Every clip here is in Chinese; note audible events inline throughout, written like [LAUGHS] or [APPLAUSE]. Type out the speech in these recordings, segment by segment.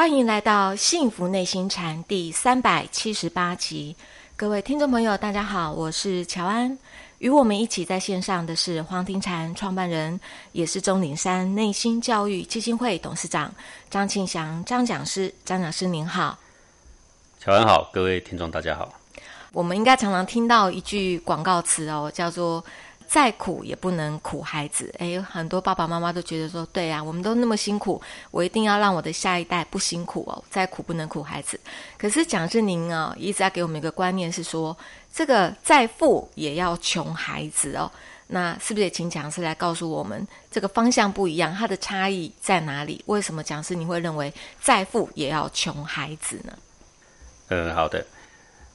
欢迎来到《幸福内心禅》第三百七十八集，各位听众朋友，大家好，我是乔安。与我们一起在线上的是黄庭禅创办人，也是钟岭山内心教育基金会董事长张庆祥张讲师。张讲师您好，乔安好，各位听众大家好。我们应该常常听到一句广告词哦，叫做。再苦也不能苦孩子，诶，很多爸爸妈妈都觉得说，对呀，我们都那么辛苦，我一定要让我的下一代不辛苦哦。再苦不能苦孩子。可是蒋志宁啊，一直在给我们一个观念是说，这个再富也要穷孩子哦。那是不是也请讲师来告诉我们，这个方向不一样，它的差异在哪里？为什么讲师你会认为再富也要穷孩子呢？嗯，好的。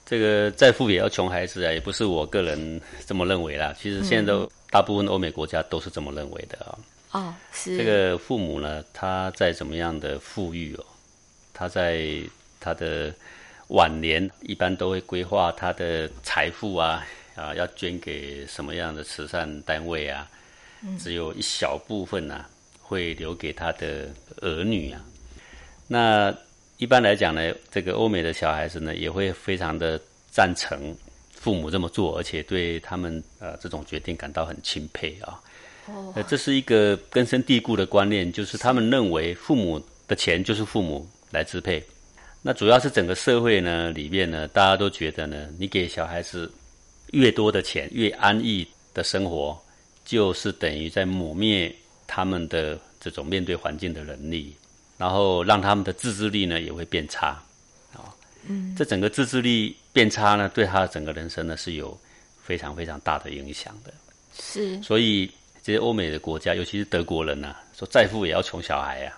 这个再富也要穷孩子啊，也不是我个人这么认为啦。其实现在都大部分欧美国家都是这么认为的啊。哦，是这个父母呢，他在怎么样的富裕哦，他在他的晚年一般都会规划他的财富啊啊，要捐给什么样的慈善单位啊？只有一小部分呢，会留给他的儿女啊。那一般来讲呢，这个欧美的小孩子呢，也会非常的赞成父母这么做，而且对他们呃这种决定感到很钦佩啊。哦，这是一个根深蒂固的观念，就是他们认为父母的钱就是父母来支配。那主要是整个社会呢里面呢，大家都觉得呢，你给小孩子越多的钱，越安逸的生活，就是等于在抹灭他们的这种面对环境的能力。然后让他们的自制力呢也会变差，啊，嗯，这整个自制力变差呢，对他的整个人生呢是有非常非常大的影响的。是，所以这些欧美的国家，尤其是德国人呐，说再富也要穷小孩呀。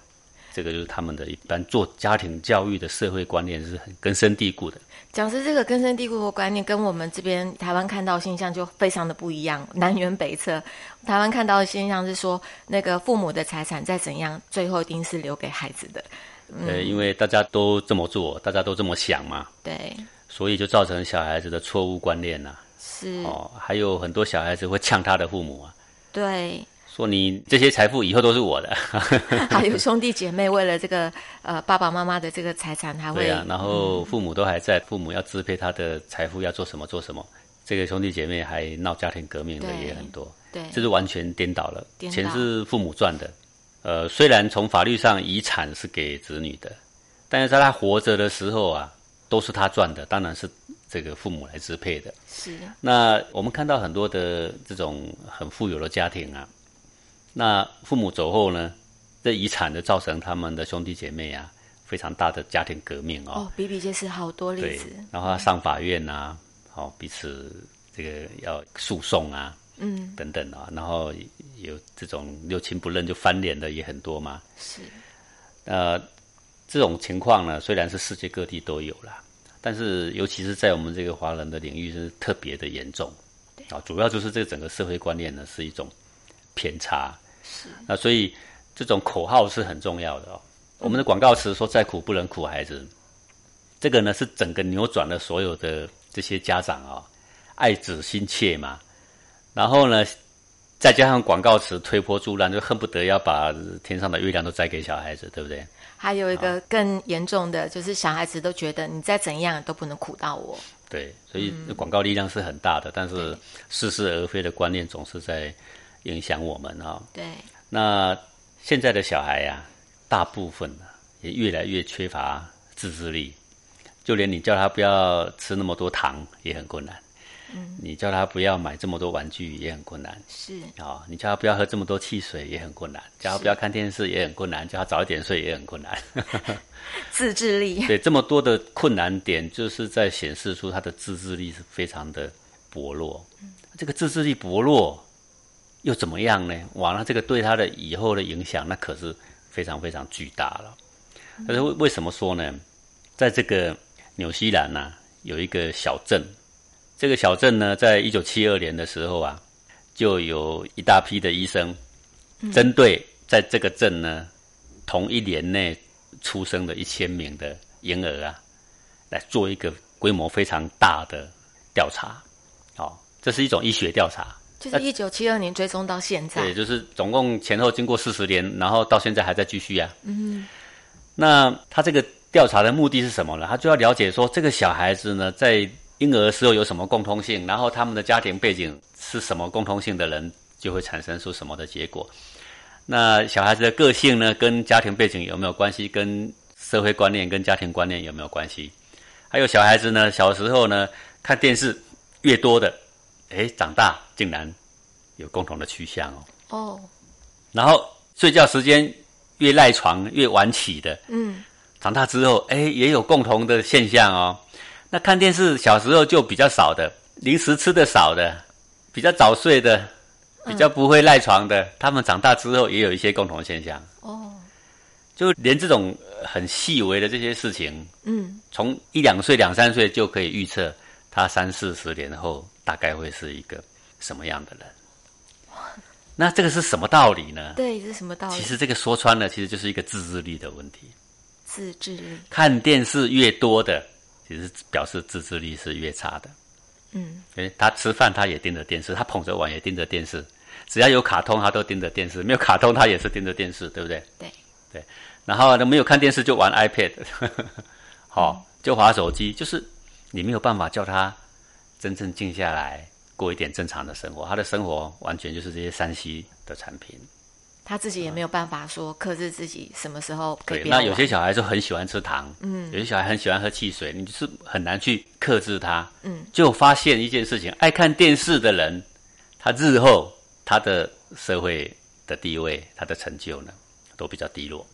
这个就是他们的一般做家庭教育的社会观念是很根深蒂固的。讲师这个根深蒂固的观念，跟我们这边台湾看到现象就非常的不一样，南辕北辙。台湾看到的现象是说，那个父母的财产再怎样，最后一定是留给孩子的。呃，因为大家都这么做，大家都这么想嘛。对。所以就造成小孩子的错误观念呐。是。哦，还有很多小孩子会呛他的父母啊。对。说你这些财富以后都是我的，[LAUGHS] [LAUGHS] 还有兄弟姐妹为了这个呃爸爸妈妈的这个财产，还会对啊，然后父母都还在，父母要支配他的财富要做什么做什么，这个兄弟姐妹还闹家庭革命的也很多，对，这是完全颠倒了，钱是父母赚的，呃，虽然从法律上遗产是给子女的，但是在他活着的时候啊，都是他赚的，当然是这个父母来支配的，是。那我们看到很多的这种很富有的家庭啊。那父母走后呢？这遗产就造成他们的兄弟姐妹啊，非常大的家庭革命哦。哦，比比皆是，好多例子。然后上法院呐，好彼此这个要诉讼啊，嗯，等等啊，然后有这种六亲不认就翻脸的也很多嘛。是。呃，这种情况呢，虽然是世界各地都有啦，但是尤其是在我们这个华人的领域是特别的严重。啊，主要就是这个整个社会观念呢是一种偏差。是，那所以这种口号是很重要的哦。我们的广告词说“再苦不能苦孩子”，这个呢是整个扭转了所有的这些家长啊，爱子心切嘛。然后呢，再加上广告词推波助澜，就恨不得要把天上的月亮都摘给小孩子，对不对？还有一个更严重的，就是小孩子都觉得你再怎样都不能苦到我。对，所以广告力量是很大的，但是似是而非的观念总是在。影响我们啊！对，那现在的小孩呀，大部分也越来越缺乏自制力，就连你叫他不要吃那么多糖也很困难。嗯，你叫他不要买这么多玩具也很困难。是啊，你叫他不要喝这么多汽水也很困难，叫他不要看电视也很困难，叫他早一点睡也很困难。[LAUGHS] 自制力 [LAUGHS] 对这么多的困难点，就是在显示出他的自制力是非常的薄弱。嗯这个自制力薄弱。又怎么样呢？哇，那，这个对他的以后的影响，那可是非常非常巨大了。但是为为什么说呢？在这个纽西兰呐，有一个小镇，这个小镇呢，在一九七二年的时候啊，就有一大批的医生，针对在这个镇呢，同一年内出生的一千名的婴儿啊，来做一个规模非常大的调查。哦，这是一种医学调查。就是一九七二年追踪到现在，对，就是总共前后经过四十年，然后到现在还在继续啊。嗯，那他这个调查的目的是什么呢？他就要了解说这个小孩子呢，在婴儿的时候有什么共通性，然后他们的家庭背景是什么共通性的人，就会产生出什么的结果。那小孩子的个性呢，跟家庭背景有没有关系？跟社会观念、跟家庭观念有没有关系？还有小孩子呢，小时候呢，看电视越多的，哎，长大竟然有共同的趋向哦。哦。然后睡觉时间越赖床、越晚起的，嗯，长大之后，哎，也有共同的现象哦。那看电视小时候就比较少的，零食吃的少的，比较早睡的。比较不会赖床的，他们长大之后也有一些共同现象。哦，就连这种很细微的这些事情，嗯，从一两岁、两三岁就可以预测他三四十年后大概会是一个什么样的人。那这个是什么道理呢？对，是什么道理？其实这个说穿了，其实就是一个自制力的问题。自制力，看电视越多的，其实表示自制力是越差的。嗯，诶，他吃饭他也盯着电视，他捧着碗也盯着电视。只要有卡通，他都盯着电视；没有卡通，他也是盯着电视，对不对？对对。然后呢，没有看电视就玩 iPad，[LAUGHS] 好，就划手机。就是你没有办法叫他真正静下来过一点正常的生活。他的生活完全就是这些山西的产品。他自己也没有办法说克制自己什么时候可以。那有些小孩就很喜欢吃糖，嗯，有些小孩很喜欢喝汽水，你就是很难去克制他。嗯，就发现一件事情：爱看电视的人，他日后。他的社会的地位，他的成就呢，都比较低落。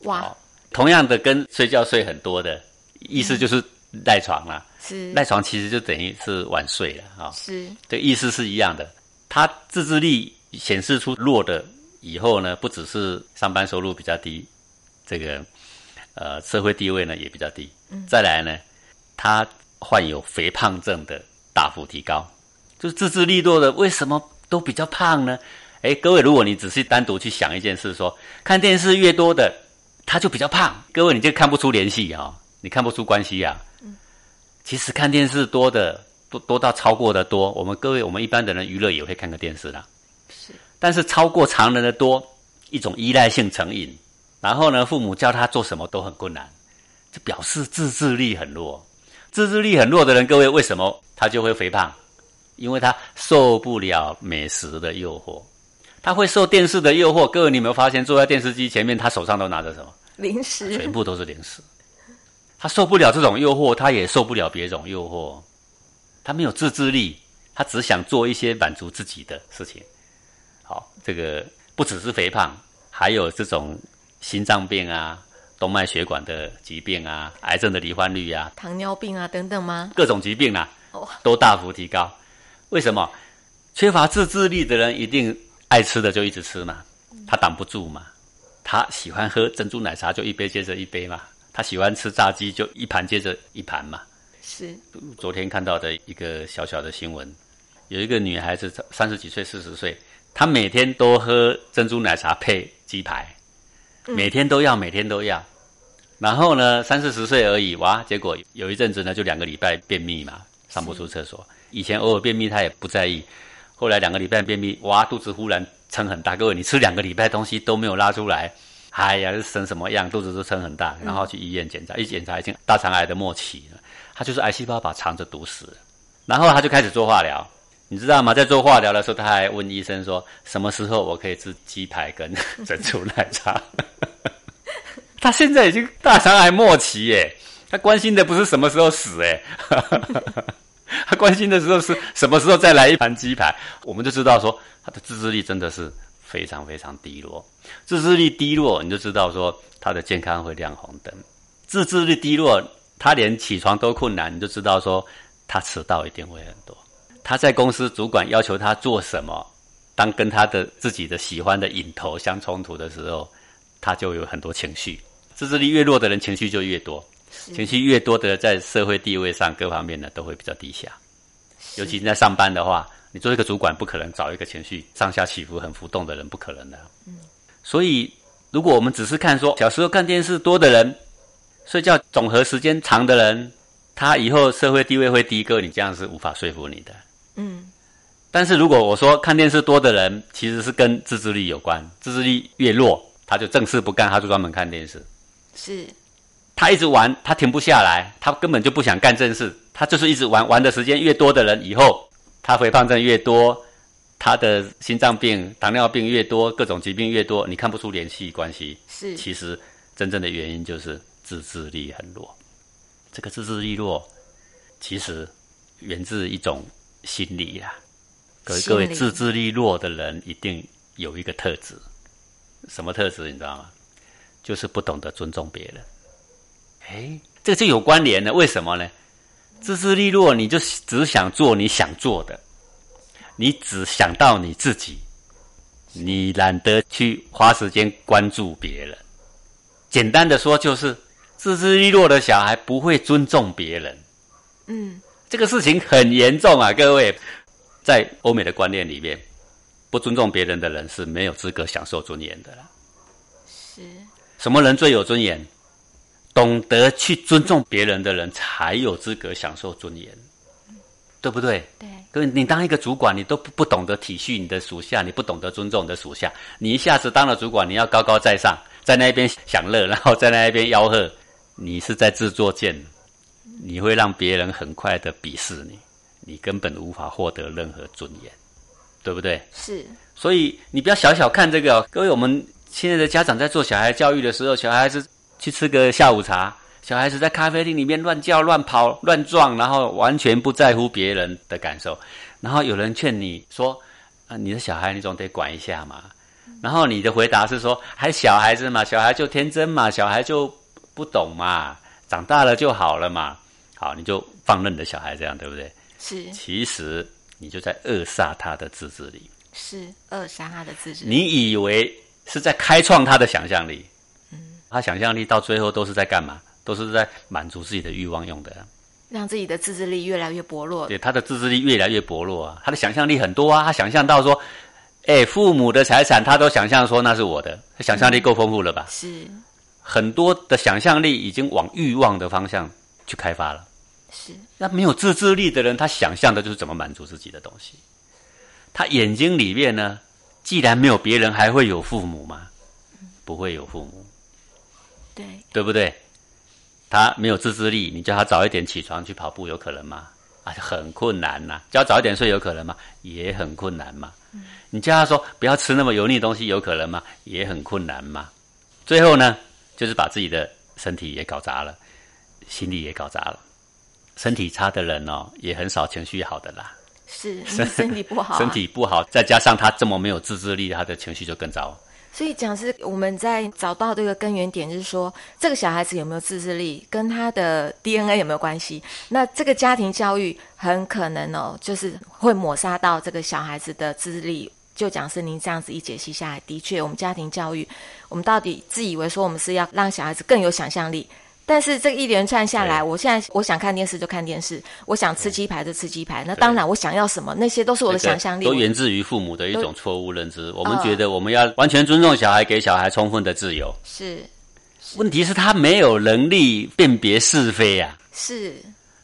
哇！同样的，跟睡觉睡很多的意思就是赖床了。是赖床，其实就等于是晚睡了啊。是，这意思是一样的。他自制力显示出弱的以后呢，不只是上班收入比较低，这个呃社会地位呢也比较低。嗯。再来呢，他患有肥胖症的大幅提高，就是自制力弱的为什么？都比较胖呢，哎，各位，如果你仔细单独去想一件事，说看电视越多的，他就比较胖。各位，你就看不出联系啊，你看不出关系呀。嗯，其实看电视多的多多到超过的多，我们各位，我们一般的人娱乐也会看个电视啦。是，但是超过常人的多，一种依赖性成瘾，然后呢，父母叫他做什么都很困难，就表示自制力很弱。自制力很弱的人，各位为什么他就会肥胖？因为他受不了美食的诱惑，他会受电视的诱惑。各位，你有没有发现，坐在电视机前面，他手上都拿着什么？零食，全部都是零食。他受不了这种诱惑，他也受不了别种诱惑。他没有自制力，他只想做一些满足自己的事情。好，这个不只是肥胖，还有这种心脏病啊、动脉血管的疾病啊、癌症的罹患率啊、糖尿病啊等等吗？各种疾病啊，都大幅提高。为什么缺乏自制力的人一定爱吃的就一直吃嘛？他挡不住嘛？他喜欢喝珍珠奶茶就一杯接着一杯嘛？他喜欢吃炸鸡就一盘接着一盘嘛？是。昨天看到的一个小小的新闻，有一个女孩子三十几岁、四十岁，她每天都喝珍珠奶茶配鸡排，每天都要，每天都要。然后呢，三四十岁而已，哇！结果有一阵子呢，就两个礼拜便秘嘛，上不出厕所。以前偶尔便秘她也不在意，后来两个礼拜便秘，哇，肚子忽然撑很大。各位，你吃两个礼拜东西都没有拉出来，哎呀，生什么样？肚子都撑很大，然后去医院检查，一检查已经大肠癌的末期了，他就是癌细胞把肠子堵死了。然后他就开始做化疗，你知道吗？在做化疗的时候，他还问医生说：“什么时候我可以吃鸡排跟 [LAUGHS] 珍珠奶茶？” [LAUGHS] 他现在已经大肠癌末期耶，他关心的不是什么时候死哎。[LAUGHS] 他关心的时候是什么时候再来一盘鸡排，我们就知道说他的自制力真的是非常非常低落。自制力低落，你就知道说他的健康会亮红灯。自制力低落，他连起床都困难，你就知道说他迟到一定会很多。他在公司主管要求他做什么，当跟他的自己的喜欢的影头相冲突的时候，他就有很多情绪。自制力越弱的人，情绪就越多。情绪越多的，在社会地位上各方面呢，都会比较低下。尤其在上班的话，你做一个主管，不可能找一个情绪上下起伏很浮动的人，不可能的。嗯。所以，如果我们只是看说小时候看电视多的人，睡觉总和时间长的人，他以后社会地位会低，个你这样是无法说服你的。嗯。但是如果我说看电视多的人，其实是跟自制力有关，自制力越弱，他就正事不干，他就专门看电视。是他一直玩，他停不下来，他根本就不想干正事，他就是一直玩，玩的时间越多的人，以后他肥胖症越多，他的心脏病、糖尿病越多，各种疾病越多，你看不出联系关系。是，其实真正的原因就是自制力很弱。这个自制力弱，其实源自一种心理呀。各位各位，自制力弱的人一定有一个特质，什么特质你知道吗？就是不懂得尊重别人。哎，这个就有关联了。为什么呢？自私利落，你就只想做你想做的，你只想到你自己，你懒得去花时间关注别人。简单的说，就是自私利落的小孩不会尊重别人。嗯，这个事情很严重啊，各位，在欧美的观念里面，不尊重别人的人是没有资格享受尊严的啦。是。什么人最有尊严？懂得去尊重别人的人才有资格享受尊严，对不对？对。各位，你当一个主管，你都不不懂得体恤你的属下，你不懂得尊重你的属下，你一下子当了主管，你要高高在上，在那边享乐，然后在那边吆喝，你是在自作贱，你会让别人很快的鄙视你，你根本无法获得任何尊严，对不对？是。所以你不要小小看这个，各位，我们。现在的家长在做小孩教育的时候，小孩子去吃个下午茶，小孩子在咖啡厅里面乱叫、乱跑、乱撞，然后完全不在乎别人的感受。然后有人劝你说：“啊，你的小孩你总得管一下嘛。”然后你的回答是说：“还小孩子嘛，小孩就天真嘛，小孩就不懂嘛，长大了就好了嘛。”好，你就放任你的小孩这样，对不对？是。其实你就在扼杀他的自制力。是扼杀他的自制力。你以为？是在开创他的想象力，嗯，他想象力到最后都是在干嘛？都是在满足自己的欲望用的，让自己的自制力越来越薄弱。对，他的自制力越来越薄弱啊，他的想象力很多啊，他想象到说，哎，父母的财产他都想象说那是我的，想象力够丰富了吧？是，很多的想象力已经往欲望的方向去开发了。是，那没有自制力的人，他想象的就是怎么满足自己的东西。他眼睛里面呢？既然没有别人，还会有父母吗？不会有父母，对对不对？他没有自制力，你叫他早一点起床去跑步，有可能吗？啊，很困难呐。叫他早一点睡，有可能吗？也很困难嘛。你叫他说不要吃那么油腻东西，有可能吗？也很困难嘛。最后呢，就是把自己的身体也搞砸了，心理也搞砸了。身体差的人哦，也很少情绪好的啦。是身体不好，[LAUGHS] 身体不好，再加上他这么没有自制力，他的情绪就更糟。所以讲是我们在找到这个根源点，就是说这个小孩子有没有自制力，跟他的 DNA 有没有关系？那这个家庭教育很可能哦，就是会抹杀到这个小孩子的自制力。就讲是您这样子一解析下来，的确，我们家庭教育，我们到底自以为说我们是要让小孩子更有想象力。但是这一连串下来，我现在我想看电视就看电视，我想吃鸡排就吃鸡排。那当然，我想要什么，那些都是我的想象力。都源自于父母的一种错误认知。我们觉得我们要完全尊重小孩，给小孩充分的自由。是，问题是他没有能力辨别是非呀。是，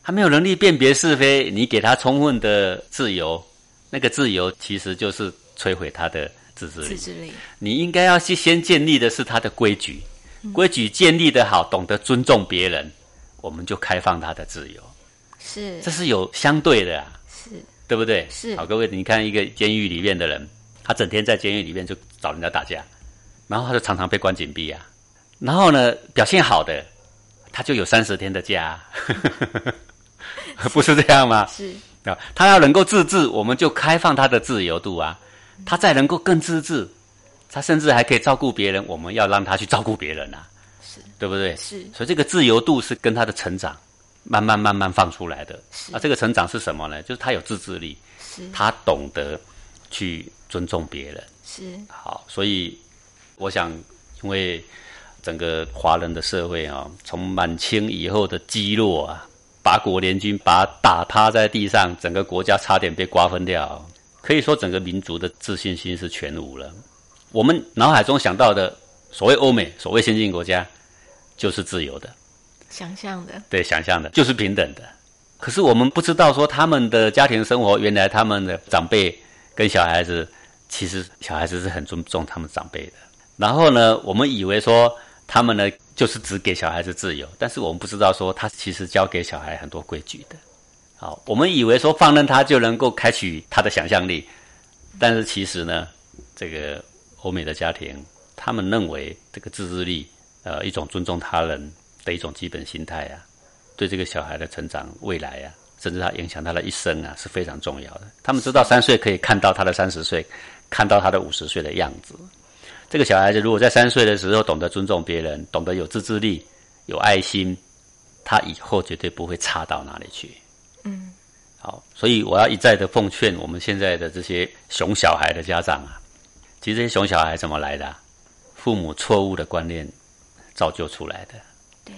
他没有能力辨别是非，你给他充分的自由，那个自由其实就是摧毁他的自制力。自制力，你应该要去先建立的是他的规矩。规矩建立的好，懂得尊重别人，我们就开放他的自由。是，这是有相对的啊，是对不对？是。好，各位，你看一个监狱里面的人，他整天在监狱里面就找人家打架，然后他就常常被关紧闭啊。然后呢，表现好的，他就有三十天的假，[LAUGHS] 不是这样吗？是啊，他要能够自治，我们就开放他的自由度啊。他再能够更自治。他甚至还可以照顾别人，我们要让他去照顾别人啊，是对不对？是，所以这个自由度是跟他的成长慢慢慢慢放出来的。是啊，这个成长是什么呢？就是他有自制力，是，他懂得去尊重别人。是好，所以我想，因为整个华人的社会啊，从满清以后的积弱啊，八国联军把他打趴在地上，整个国家差点被瓜分掉，可以说整个民族的自信心是全无了。我们脑海中想到的所谓欧美、所谓先进国家，就是自由的，想象的，对，想象的，就是平等的。可是我们不知道说他们的家庭生活，原来他们的长辈跟小孩子，其实小孩子是很尊重他们长辈的。然后呢，我们以为说他们呢就是只给小孩子自由，但是我们不知道说他其实教给小孩很多规矩的。好，我们以为说放任他就能够开启他的想象力，但是其实呢，这个欧美的家庭，他们认为这个自制力，呃，一种尊重他人的一种基本心态啊，对这个小孩的成长未来啊，甚至他影响他的一生啊，是非常重要的。他们知道三岁可以看到他的三十岁，看到他的五十岁的样子。这个小孩子如果在三岁的时候懂得尊重别人，懂得有自制力、有爱心，他以后绝对不会差到哪里去。嗯，好，所以我要一再的奉劝我们现在的这些熊小孩的家长啊，其实这些熊小孩怎么来的？父母错误的观念造就出来的。对，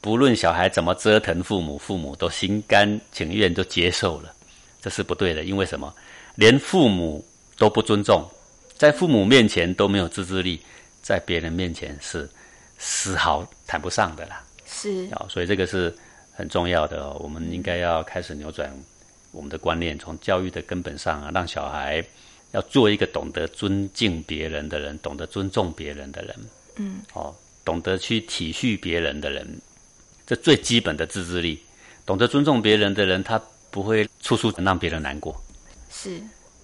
不论小孩怎么折腾父母，父母都心甘情愿都接受了，这是不对的。因为什么？连父母都不尊重。在父母面前都没有自制力，在别人面前是丝毫谈不上的啦。是啊，所以这个是很重要的。我们应该要开始扭转我们的观念，从教育的根本上啊，让小孩要做一个懂得尊敬别人的人，懂得尊重别人的人。嗯，哦，懂得去体恤别人的人，这最基本的自制力。懂得尊重别人的人，他不会处处让别人难过。是。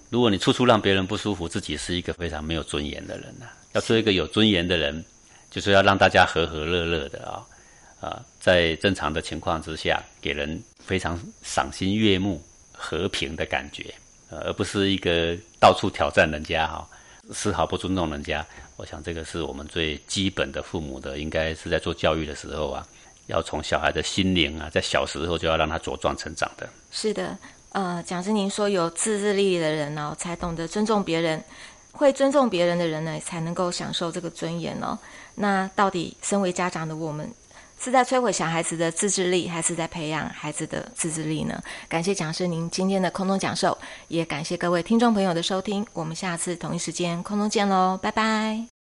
如果你处处让别人不舒服，自己是一个非常没有尊严的人呐。要做一个有尊严的人，就是要让大家和和乐乐的啊啊，在正常的情况之下，给人非常赏心悦目、和平的感觉，呃，而不是一个到处挑战人家哈，丝毫不尊重人家。我想这个是我们最基本的父母的，应该是在做教育的时候啊，要从小孩的心灵啊，在小时候就要让他茁壮成长的。是的。呃，讲师，您说有自制力的人呢，才懂得尊重别人；会尊重别人的人呢，才能够享受这个尊严哦。那到底身为家长的我们，是在摧毁小孩子的自制力，还是在培养孩子的自制力呢？感谢讲师您今天的空中讲授，也感谢各位听众朋友的收听。我们下次同一时间空中见喽，拜拜。